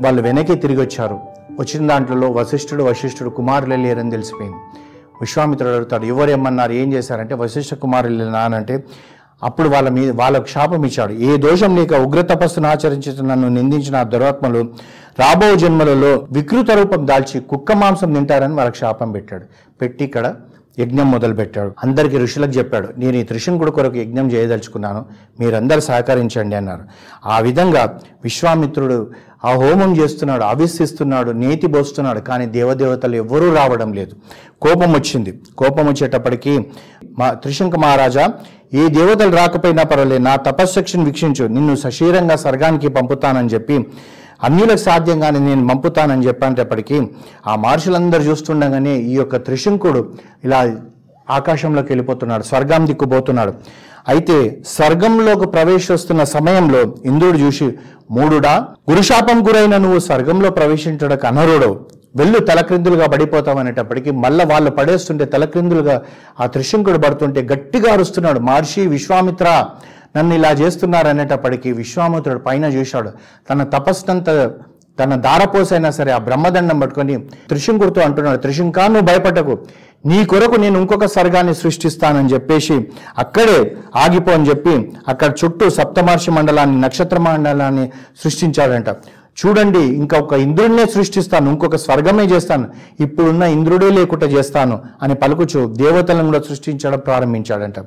వాళ్ళు వెనక్కి తిరిగి వచ్చారు. వచ్చిన దాంట్లో వశిష్ఠుడు వశిష్ఠుడు కుమారులే లేరని తెలిసిపోయింది. విశ్వామిత్రుడు అడుగుతాడు ఎవరేమన్నారు ఏం చేశారంటే వశిష్ఠ కుమారులు నానంటే అప్పుడు వాళ్ళ మీద వాళ్ళకు శాపం ఇచ్చాడు. ఏ దోషం లేక ఉగ్ర తపస్సును ఆచరించిన నన్ను నిందించిన ఆ దురాత్మలు రాబో జన్మలలో వికృత రూపం దాల్చి కుక్క మాంసం తింటారని వాళ్ళకి శాపం పెట్టాడు. పెట్టి ఇక్కడ యజ్ఞం మొదలు పెట్టాడు అందరికీ ఋషులకు చెప్పాడు నేను ఈ త్రిశంకుడు కొరకు యజ్ఞం చేయదలుచుకున్నాను. మీరందరూ సహకరించండి అన్నారు. ఆ విధంగా విశ్వామిత్రుడు ఆ హోమం చేస్తున్నాడు అవిస్సిస్తున్నాడు నేతి పోస్తున్నాడు కానీ దేవదేవతలు ఎవ్వరూ రావడం లేదు. కోపం వచ్చింది. కోపం వచ్చేటప్పటికి మా త్రిశంక మహారాజా ఏ దేవతలు రాకపోయినా పర్వాలేదు నా తపశ్శక్తిని వీక్షించు. నిన్ను సశీరంగా స్వర్గానికి పంపుతానని చెప్పి అన్యులకు సాధ్యంగానే నేను పంపుతానని చెప్పేటప్పటికీ ఆ మహర్షులందరూ చూస్తుండగానే ఈ యొక్క త్రిశంకుడు ఇలా ఆకాశంలోకి వెళ్ళిపోతున్నాడు స్వర్గం దిక్కుపోతున్నాడు. అయితే స్వర్గంలోకి ప్రవేశిస్తున్న సమయంలో ఇంద్రుడు చూసి మూడుడా గురుశాపం గురైన నువ్వు స్వర్గంలో ప్రవేశించడానికి అనరుడు వెళ్ళు తలక్రిందులుగా పడిపోతావు అనేటప్పటికీ మళ్ళీ వాళ్ళు పడేస్తుంటే తలక్రిందులుగా ఆ త్రిశంకుడు పడుతుంటే గట్టిగా అరుస్తున్నాడు మహర్షి విశ్వామిత్ర నన్ను ఇలా చేస్తున్నారు అనేటప్పటికీ విశ్వామిత్రుడు పైన చూశాడు. తన తపస్సంతా తన దారపోసైనా సరే ఆ బ్రహ్మదండం పట్టుకొని త్రిశంకుడితో అంటున్నాడు త్రిశంకా నువ్వు భయపడకు. నీ కొరకు నేను ఇంకొక స్వర్గాన్ని సృష్టిస్తానని చెప్పేసి అక్కడే ఆగిపో అని చెప్పి అక్కడ చుట్టూ సప్తమహర్షి మండలాన్ని నక్షత్ర మండలాన్ని సృష్టించాడంట. చూడండి ఇంకొక ఇంద్రుడినే సృష్టిస్తాను ఇంకొక స్వర్గమే చేస్తాను. ఇప్పుడున్న ఇంద్రుడే లేకుండా చేస్తాను అని పలుకుచు దేవతలను కూడా సృష్టించడం ప్రారంభించాడంట.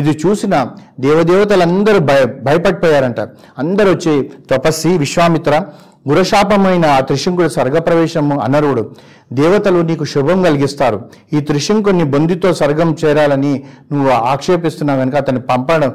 ఇది చూసిన దేవదేవతలందరూ భయ భయపడిపోయారంట. అందరూ వచ్చి తపస్సి విశ్వామిత్ర గురశాపమైన ఆ త్రిశంకుడు స్వర్గప్రవేశము అనరుడు. దేవతలు నీకు శుభం కలిగిస్తారు. ఈ త్రిశంకుడిని బొందితో స్వర్గం చేరాలని నువ్వు ఆక్షేపిస్తున్నావు కనుక అతన్ని పంపడం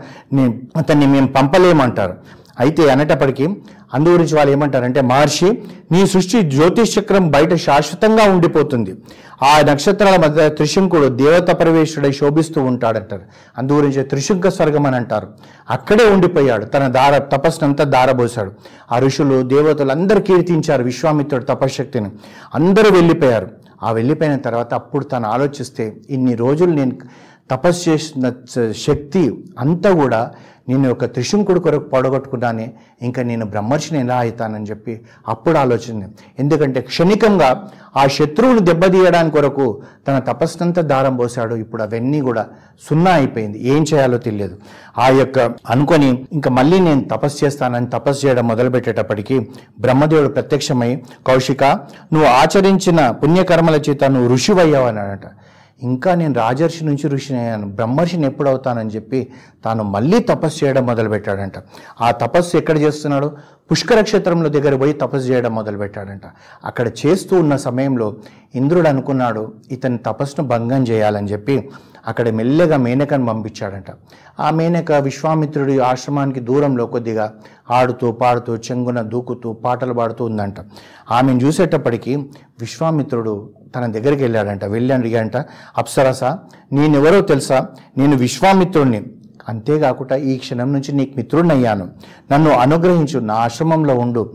అతన్ని మేము పంపలేమంటారు. అయితే అనేటప్పటికీ అందు గురించి వాళ్ళు ఏమంటారంటే మహర్షి నీ సృష్టి జ్యోతిష్ చక్రం బయట శాశ్వతంగా ఉండిపోతుంది. ఆ నక్షత్రాల మధ్య త్రిశంకుడు దేవత ప్రవేశుడై శోభిస్తూ ఉంటాడంటారు. అందు గురించి త్రిశంక స్వర్గం అని అంటారు. అక్కడే ఉండిపోయాడు. తన దార తపస్సునంతా దారబోసాడు. ఆ ఋషులు దేవతలు అందరూ కీర్తించారు విశ్వామిత్రుడు తపశ్శక్తిని. అందరూ వెళ్ళిపోయారు. ఆ వెళ్ళిపోయిన తర్వాత అప్పుడు తను ఆలోచిస్తే ఇన్ని రోజులు నేను తపస్సు చేసిన శక్తి అంతా కూడా నేను ఒక త్రిశంకుడు కొరకు పడగొట్టుకున్నానే. ఇంకా నేను బ్రహ్మర్షిని ఎలా అవుతానని చెప్పి అప్పుడు ఆలోచన ఎందుకంటే క్షణికంగా ఆ శత్రువును దెబ్బతీయడానికి కొరకు తన తపస్సంతా దారం పోశాడు. ఇప్పుడు అవన్నీ కూడా సున్నా అయిపోయింది. ఏం చేయాలో తెలియదు. ఆ యొక్క అనుకొని ఇంకా మళ్ళీ నేను తపస్సు చేస్తానని తపస్సు చేయడం మొదలుపెట్టేటప్పటికీ బ్రహ్మదేవుడు ప్రత్యక్షమై కౌశిక నువ్వు ఆచరించిన పుణ్యకర్మల చేత నువ్వు ఋషివయ్యావు అన్నాడట ఇంకా నేను రాజర్షి నుంచి ఋషిని అయ్యాను. బ్రహ్మర్షిని ఎప్పుడు అవుతానని చెప్పి తాను మళ్ళీ తపస్సు చేయడం మొదలుపెట్టాడంట. ఆ తపస్సు ఎక్కడ చేస్తున్నాడు? పుష్కర క్షేత్రంలో దగ్గర పోయి తపస్సు చేయడం మొదలుపెట్టాడంట. అక్కడ చేస్తూ ఉన్న సమయంలో ఇంద్రుడు అనుకున్నాడు ఇతని తపస్సును భంగం చేయాలని చెప్పి అక్కడ మెల్లగా మేనకను పంపించాడంట. ఆ మేనక విశ్వామిత్రుడి ఆశ్రమానికి దూరంలో కొద్దిగా ఆడుతూ పాడుతూ చెంగున దూకుతూ పాటలు పాడుతూ ఉందంట. ఆమెను చూసేటప్పటికీ విశ్వామిత్రుడు తన దగ్గరికి వెళ్ళాడంట వెళ్ళి అడిగాడంట అప్సరస నేనెవరో తెలుసా? నేను విశ్వామిత్రుడిని అంతేకాకుండా ఈ క్షణం నుంచి నీకు మిత్రుడినయ్యాను నన్ను అనుగ్రహించు నా ఆశ్రమంలో ఉండు.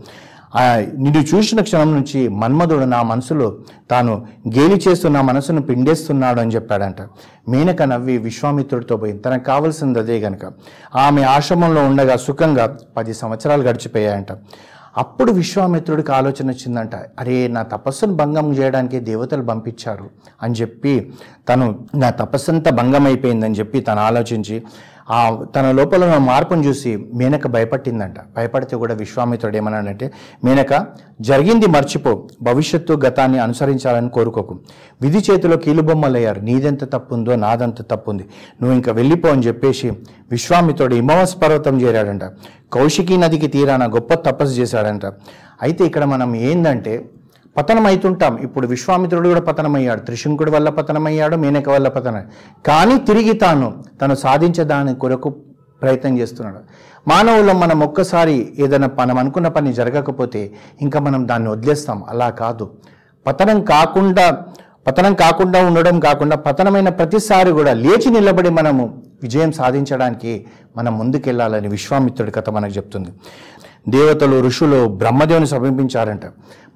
నిన్ను చూసిన క్షణం నుంచి మన్మధుడు నా మనసులో తాను గేలి చేస్తూ నా మనసును పిండేస్తున్నాడు అని చెప్పాడంట. మేనక నవ్వి విశ్వామిత్రుడితో పోయింది. తనకు కావలసింది అదే గనక. ఆమె ఆశ్రమంలో ఉండగా సుఖంగా పది సంవత్సరాలు గడిచిపోయాయంట. అప్పుడు విశ్వామిత్రుడికి ఆలోచన వచ్చిందంట అరే నా తపస్సును భంగం చేయడానికి దేవతలు పంపించారు అని చెప్పి తను నా తపస్సంతా భంగం అయిపోయిందని చెప్పి తను ఆలోచించి ఆ తన లోపల ఉన్న మార్పును చూసి మేనక భయపట్టిందంట. భయపడితే కూడా విశ్వామిత్రుడు ఏమన్నాడంటే మేనక జరిగింది మర్చిపో. భవిష్యత్తు గతాన్ని అనుసరించాలని కోరుకోకు. విధి చేతిలో కీలుబొమ్మలయ్యారు. నీదెంత తప్పు ఉందో నాదంత తప్పు ఉంది నువ్వు ఇంకా వెళ్ళిపో అని చెప్పేసి విశ్వామిత్రుడు హిమవస్ పర్వతం చేరాడంట. కౌశికీ నదికి తీరాన గొప్ప తపస్సు చేశాడంట. అయితే ఇక్కడ మనం ఏంటంటే పతనం అవుతుంటాం ఇప్పుడు విశ్వామిత్రుడు కూడా పతనమయ్యాడు. త్రిశంకుడి వల్ల పతనమయ్యాడు మేనక వల్ల పతనం కానీ తిరిగి తాను తను సాధించదాని కొరకు ప్రయత్నం చేస్తున్నాడు. మానవులు మనం ఒక్కసారి ఏదైనా మనం అనుకున్న పని జరగకపోతే ఇంకా మనం దాన్ని వదిలేస్తాం. అలా కాదు. పతనం కాకుండా పతనం కాకుండా ఉండడం కాకుండా పతనమైన ప్రతిసారి కూడా లేచి నిలబడి మనము విజయం సాధించడానికి మనం ముందుకెళ్ళాలని విశ్వామిత్రుడి కథ మనకు చెప్తుంది. దేవతలు ఋషులు బ్రహ్మదేవుని సమీపించారంట.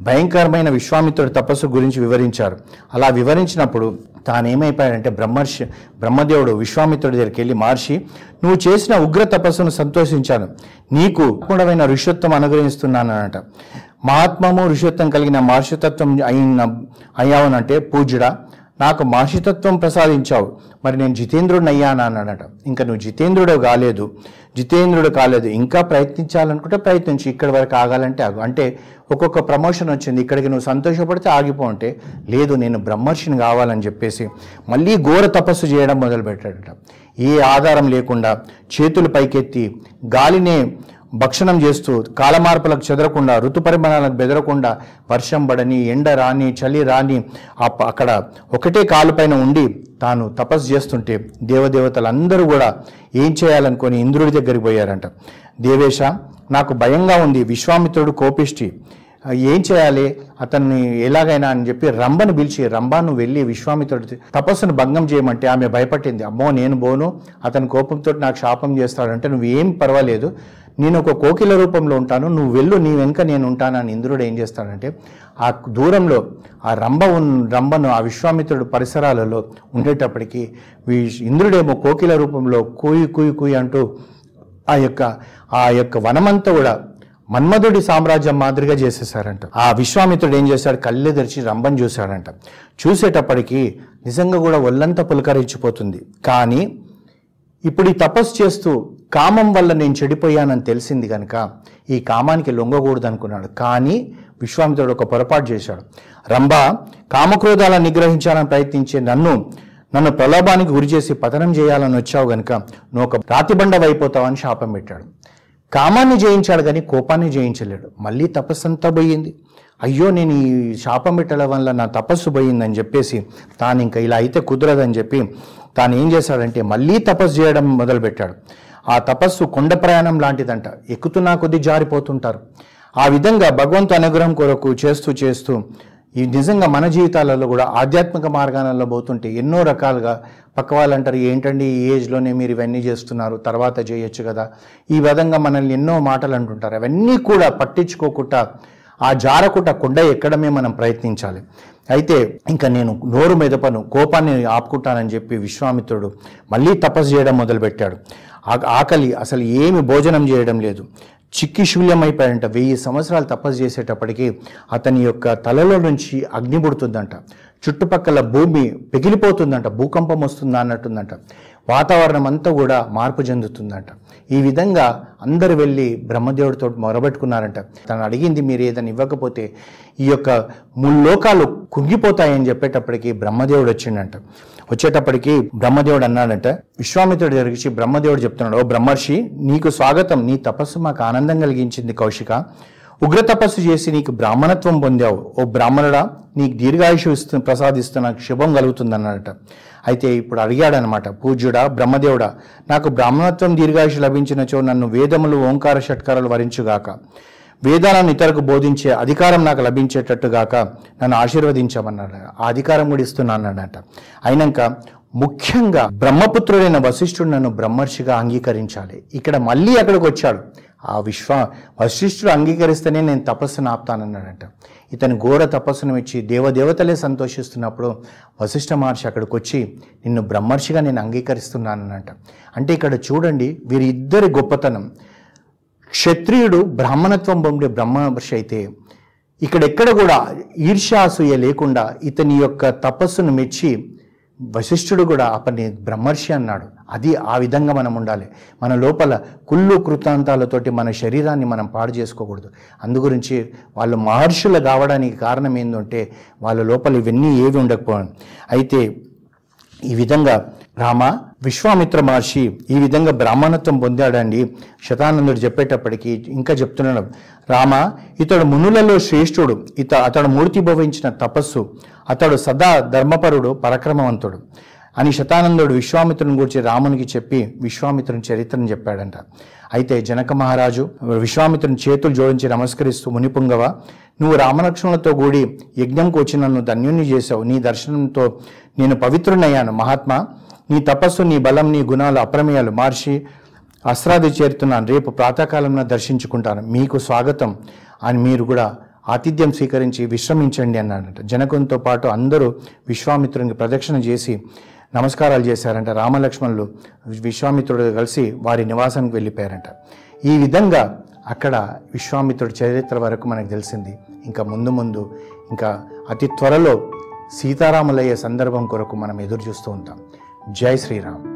భయంకరమైన విశ్వామిత్రుడి తపస్సు గురించి వివరించారు. అలా వివరించినప్పుడు తానేమైపోయాడంటే బ్రహ్మర్షి బ్రహ్మదేవుడు విశ్వామిత్రుడి దగ్గరికి వెళ్ళి మహర్షి నువ్వు చేసిన ఉగ్ర తపస్సును సంతోషించాను. నీకు కూడమైన ఋషత్వం అనుగ్రహిస్తున్నానట. మహాత్మము ఋషిత్వం కలిగిన మహర్షితత్వం అయిన అయ్యావనంటే పూజ్యుడా? నాకు మహర్షితత్వం ప్రసాదించావు. మరి నేను జితేంద్రుడిని అయ్యానా అన్నాడట. ఇంకా నువ్వు జితేంద్రుడు కాలేదు. జితేంద్రుడు కాలేదు. ఇంకా ప్రయత్నించాలనుకుంటే ప్రయత్నించి. ఇక్కడి వరకు ఆగాలంటే ఆగు. అంటే ఒక్కొక్క ప్రమోషన్ వచ్చింది. ఇక్కడికి నువ్వు సంతోషపడితే ఆగిపో అంటే లేదు నేను బ్రహ్మర్షిని కావాలని చెప్పేసి మళ్ళీ ఘోర తపస్సు చేయడం మొదలుపెట్టాడట. ఏ ఆధారం లేకుండా చేతులు పైకెత్తి గాలినే భక్షణం చేస్తూ కాలమార్పులకు చెదరకుండా ఋతు పరిమాణాలకు బెదరకుండా వర్షం పడని ఎండ రాని చలి రాని అక్కడ ఒకటే కాలుపైన ఉండి తాను తపస్సు చేస్తుంటే దేవదేవతలందరూ కూడా ఏం చేయాలనుకొని ఇంద్రుడి దగ్గరికి పోయారంట. దేవేశ నాకు భయంగా ఉంది విశ్వామిత్రుడు కోపిష్టి. ఏం చేయాలి? అతన్ని ఎలాగైనా అని చెప్పి రంభను పిలిచి రంభాను వెళ్ళి విశ్వామిత్రుడి తపస్సును భంగం చేయమంటే ఆమె భయపట్టింది. అమ్మో నేను బోను అతని కోపంతో నాకు శాపం చేస్తాడంటే నువ్వేం పర్వాలేదు. నేను ఒక కోకిల రూపంలో ఉంటాను నువ్వు వెళ్ళు నీ వెనుక నేను ఉంటానని ఇంద్రుడు ఏం చేస్తాడంటే ఆ దూరంలో ఆ రంభ రంభను ఆ విశ్వామిత్రుడు పరిసరాలలో ఉండేటప్పటికీ వి- ఇంద్రుడేమో కోకిల రూపంలో కూయి కూయి కూయి అంటూ ఆ యొక్క ఆ యొక్క వనమంతా కూడా మన్మధుడి సామ్రాజ్యం మాదిరిగా చేసేసారంట. ఆ విశ్వామిత్రుడు ఏం చేశాడు? కళ్ళు తెరిచి రంభం చూశాడంట. చూసేటప్పటికీ నిజంగా కూడా ఒళ్ళంతా పులకరించిపోతుంది. కానీ ఇప్పుడు ఈ తపస్సు చేస్తూ కామం వల్ల నేను చెడిపోయానని తెలిసింది కనుక ఈ కామానికి లొంగకూడదు అనుకున్నాడు కానీ విశ్వామిత్రుడు ఒక పొరపాటు చేశాడు. రంభ కామక్రోధాలను నిగ్రహించాలని ప్రయత్నించే నన్ను నన్ను ప్రలోభానికి గురి చేసి పతనం చేయాలని వచ్చావు గనుక నువ్వు ఒక రాతిబండవైపోతావని శాపం పెట్టాడు. కామాన్ని జయించాడు కానీ కోపాన్ని జయించలేడు. మళ్ళీ తపస్సు అంతా పోయింది. అయ్యో నేను ఈ శాపం పెట్టడం వల్ల నా తపస్సు పోయిందని చెప్పేసి తాను ఇంకా ఇలా అయితే కుదరదని చెప్పి తాను ఏం చేశాడంటే మళ్ళీ తపస్సు చేయడం మొదలుపెట్టాడు. ఆ తపస్సు కొండ ప్రయాణం లాంటిదంట. ఎక్కుతున్నా కొద్దీ జారిపోతుంటారు. ఆ విధంగా భగవంతు అనుగ్రహం కొరకు చేస్తూ చేస్తూ ఈ నిజంగా మన జీవితాలలో కూడా ఆధ్యాత్మిక మార్గాలలో పోతుంటే ఎన్నో రకాలుగా పక్క వాళ్ళు అంటారు ఏంటండి ఈ ఏజ్లోనే మీరు ఇవన్నీ చేస్తున్నారు తర్వాత చేయొచ్చు కదా? ఈ విధంగా మనల్ని ఎన్నో మాటలు అంటుంటారు. అవన్నీ కూడా పట్టించుకోకుండా ఆ జారకుట కొండ ఎక్కడమే మనం ప్రయత్నించాలి. అయితే ఇంకా నేను నోరు మెదపను కోపాన్ని ఆపుకుంటానని చెప్పి విశ్వామిత్రుడు మళ్ళీ తపస్సు చేయడం మొదలుపెట్టాడు. ఆకలి అసలు ఏమి భోజనం చేయడం లేదు. చిక్కి శూల్యమైపోయాడంట. వెయ్యి సంవత్సరాలు తపస్సు చేసేటప్పటికి అతని యొక్క తలలో నుంచి అగ్ని పుడుతుందంట. చుట్టుపక్కల భూమి పెగిలిపోతుందంట. భూకంపం వస్తుందా అన్నట్టుందంట. వాతావరణం అంతా కూడా మార్పు చెందుతుందంట. ఈ విధంగా అందరు వెళ్ళి బ్రహ్మదేవుడితో మొరబెట్టుకున్నారంట. తను అడిగింది మీరు ఏదైనా ఇవ్వకపోతే ఈ యొక్క ముల్లోకాలు కుంగిపోతాయని చెప్పేటప్పటికి బ్రహ్మదేవుడు వచ్చిండంట. వచ్చేటప్పటికి బ్రహ్మదేవుడు అన్నాడంట విశ్వామిత్రుడు జరిగి బ్రహ్మదేవుడు చెప్తున్నాడు ఓ బ్రహ్మర్షి నీకు స్వాగతం నీ తపస్సు మాకు ఆనందం కలిగించింది కౌశిక. ఉగ్ర తపస్సు చేసి నీకు బ్రాహ్మణత్వం పొందావు. ఓ బ్రాహ్మణుడా నీకు దీర్ఘాయుషు ఇస్తు ప్రసాదిస్తూ నాకు శుభం కలుగుతుంది అన్నాడట అయితే ఇప్పుడు అడిగాడనమాట పూజ్యుడా బ్రహ్మదేవుడా నాకు బ్రాహ్మణత్వం దీర్ఘాయుషు లభించినచో నన్ను వేదములు ఓంకార షట్కారాలు వరించుగాక. వేదాలను ఇతరులకు బోధించే అధికారం నాకు లభించేటట్టుగాక నన్ను ఆశీర్వదించమన్నాడు. ఆ అధికారం కూడా ఇస్తున్నానట అయినాక ముఖ్యంగా బ్రహ్మపుత్రుడైన వశిష్ఠుడు నన్ను బ్రహ్మర్షిగా అంగీకరించాలి. ఇక్కడ మళ్ళీ అక్కడికి వచ్చాడు. ఆ విశ్వ వశిష్ఠుడు అంగీకరిస్తేనే నేను తపస్సును ఆపుతానన్నాడంట. ఇతని ఘోర తపస్సును ఇచ్చి దేవదేవతలే సంతోషిస్తున్నప్పుడు వశిష్ఠ మహర్షి అక్కడికి వచ్చి నిన్ను బ్రహ్మర్షిగా నేను అంగీకరిస్తున్నానన్నట అంటే ఇక్కడ చూడండి వీరిద్దరి గొప్పతనం. క్షత్రియుడు బ్రాహ్మణత్వం పొందే బ్రహ్మర్షి అయితే ఇక్కడెక్కడ కూడా ఈర్ష్యాసూయ లేకుండా ఇతని యొక్క తపస్సును మెచ్చి వశిష్ఠుడు కూడా అతన్ని బ్రహ్మర్షి అన్నాడు. అది ఆ విధంగా మనం ఉండాలి. మన లోపల కుళ్ళు కృతాంతాలతోటి మన శరీరాన్ని మనం పాడు చేసుకోకూడదు. అందుగురించి వాళ్ళు మహర్షులు కావడానికి కారణం ఏంటంటే వాళ్ళ లోపల ఇవన్నీ ఏవి ఉండకపోవడం. అయితే ఈ విధంగా రామ విశ్వామిత్ర మహర్షి ఈ విధంగా బ్రాహ్మణత్వం పొందాడండి. శతానందుడు చెప్పేటప్పటికీ ఇంకా చెప్తున్నాడు. రామ ఇతడు మునులలో శ్రేష్ఠుడు. ఇత అతడు మూర్తి భవించిన తపస్సు. అతడు సదా ధర్మపరుడు పరక్రమవంతుడు. అని శతానందుడు విశ్వామిత్రుని గురించి రామునికి చెప్పి విశ్వామిత్రుని చరిత్రను చెప్పాడంట. అయితే జనక మహారాజు విశ్వామిత్రుని చేతులు జోడించి నమస్కరిస్తూ మునిపుంగవ నువ్వు రామలక్ష్మణులతో కూడి యజ్ఞంకు వచ్చి నన్ను ధన్యుని చేశావు. నీ దర్శనంతో నేను పవిత్రునయ్యాను మహాత్మా నీ తపస్సు నీ బలం నీ గుణాలు అప్రమేయాలు మార్చి అస్రాది చేరుతున్నాను. రేపు ప్రాతకాలంలో దర్శించుకుంటాను. మీకు స్వాగతం అని మీరు కూడా ఆతిథ్యం స్వీకరించి విశ్రమించండి అన్నాడంట. జనకంతో పాటు అందరూ విశ్వామిత్రునికి ప్రదక్షిణ చేసి నమస్కారాలు చేశారంట రామలక్ష్మణులు విశ్వామిత్రుడు కలిసి వారి నివాసానికి వెళ్ళిపోయారంట. ఈ విధంగా అక్కడ విశ్వామిత్రుడి చరిత్ర వరకు మనకు తెలిసింది. ఇంకా ముందు ముందు ఇంకా అతి త్వరలో సీతారాములయ్యే సందర్భం కొరకు మనం ఎదురు చూస్తూ ఉంటాం. జై శ్రీరామ్.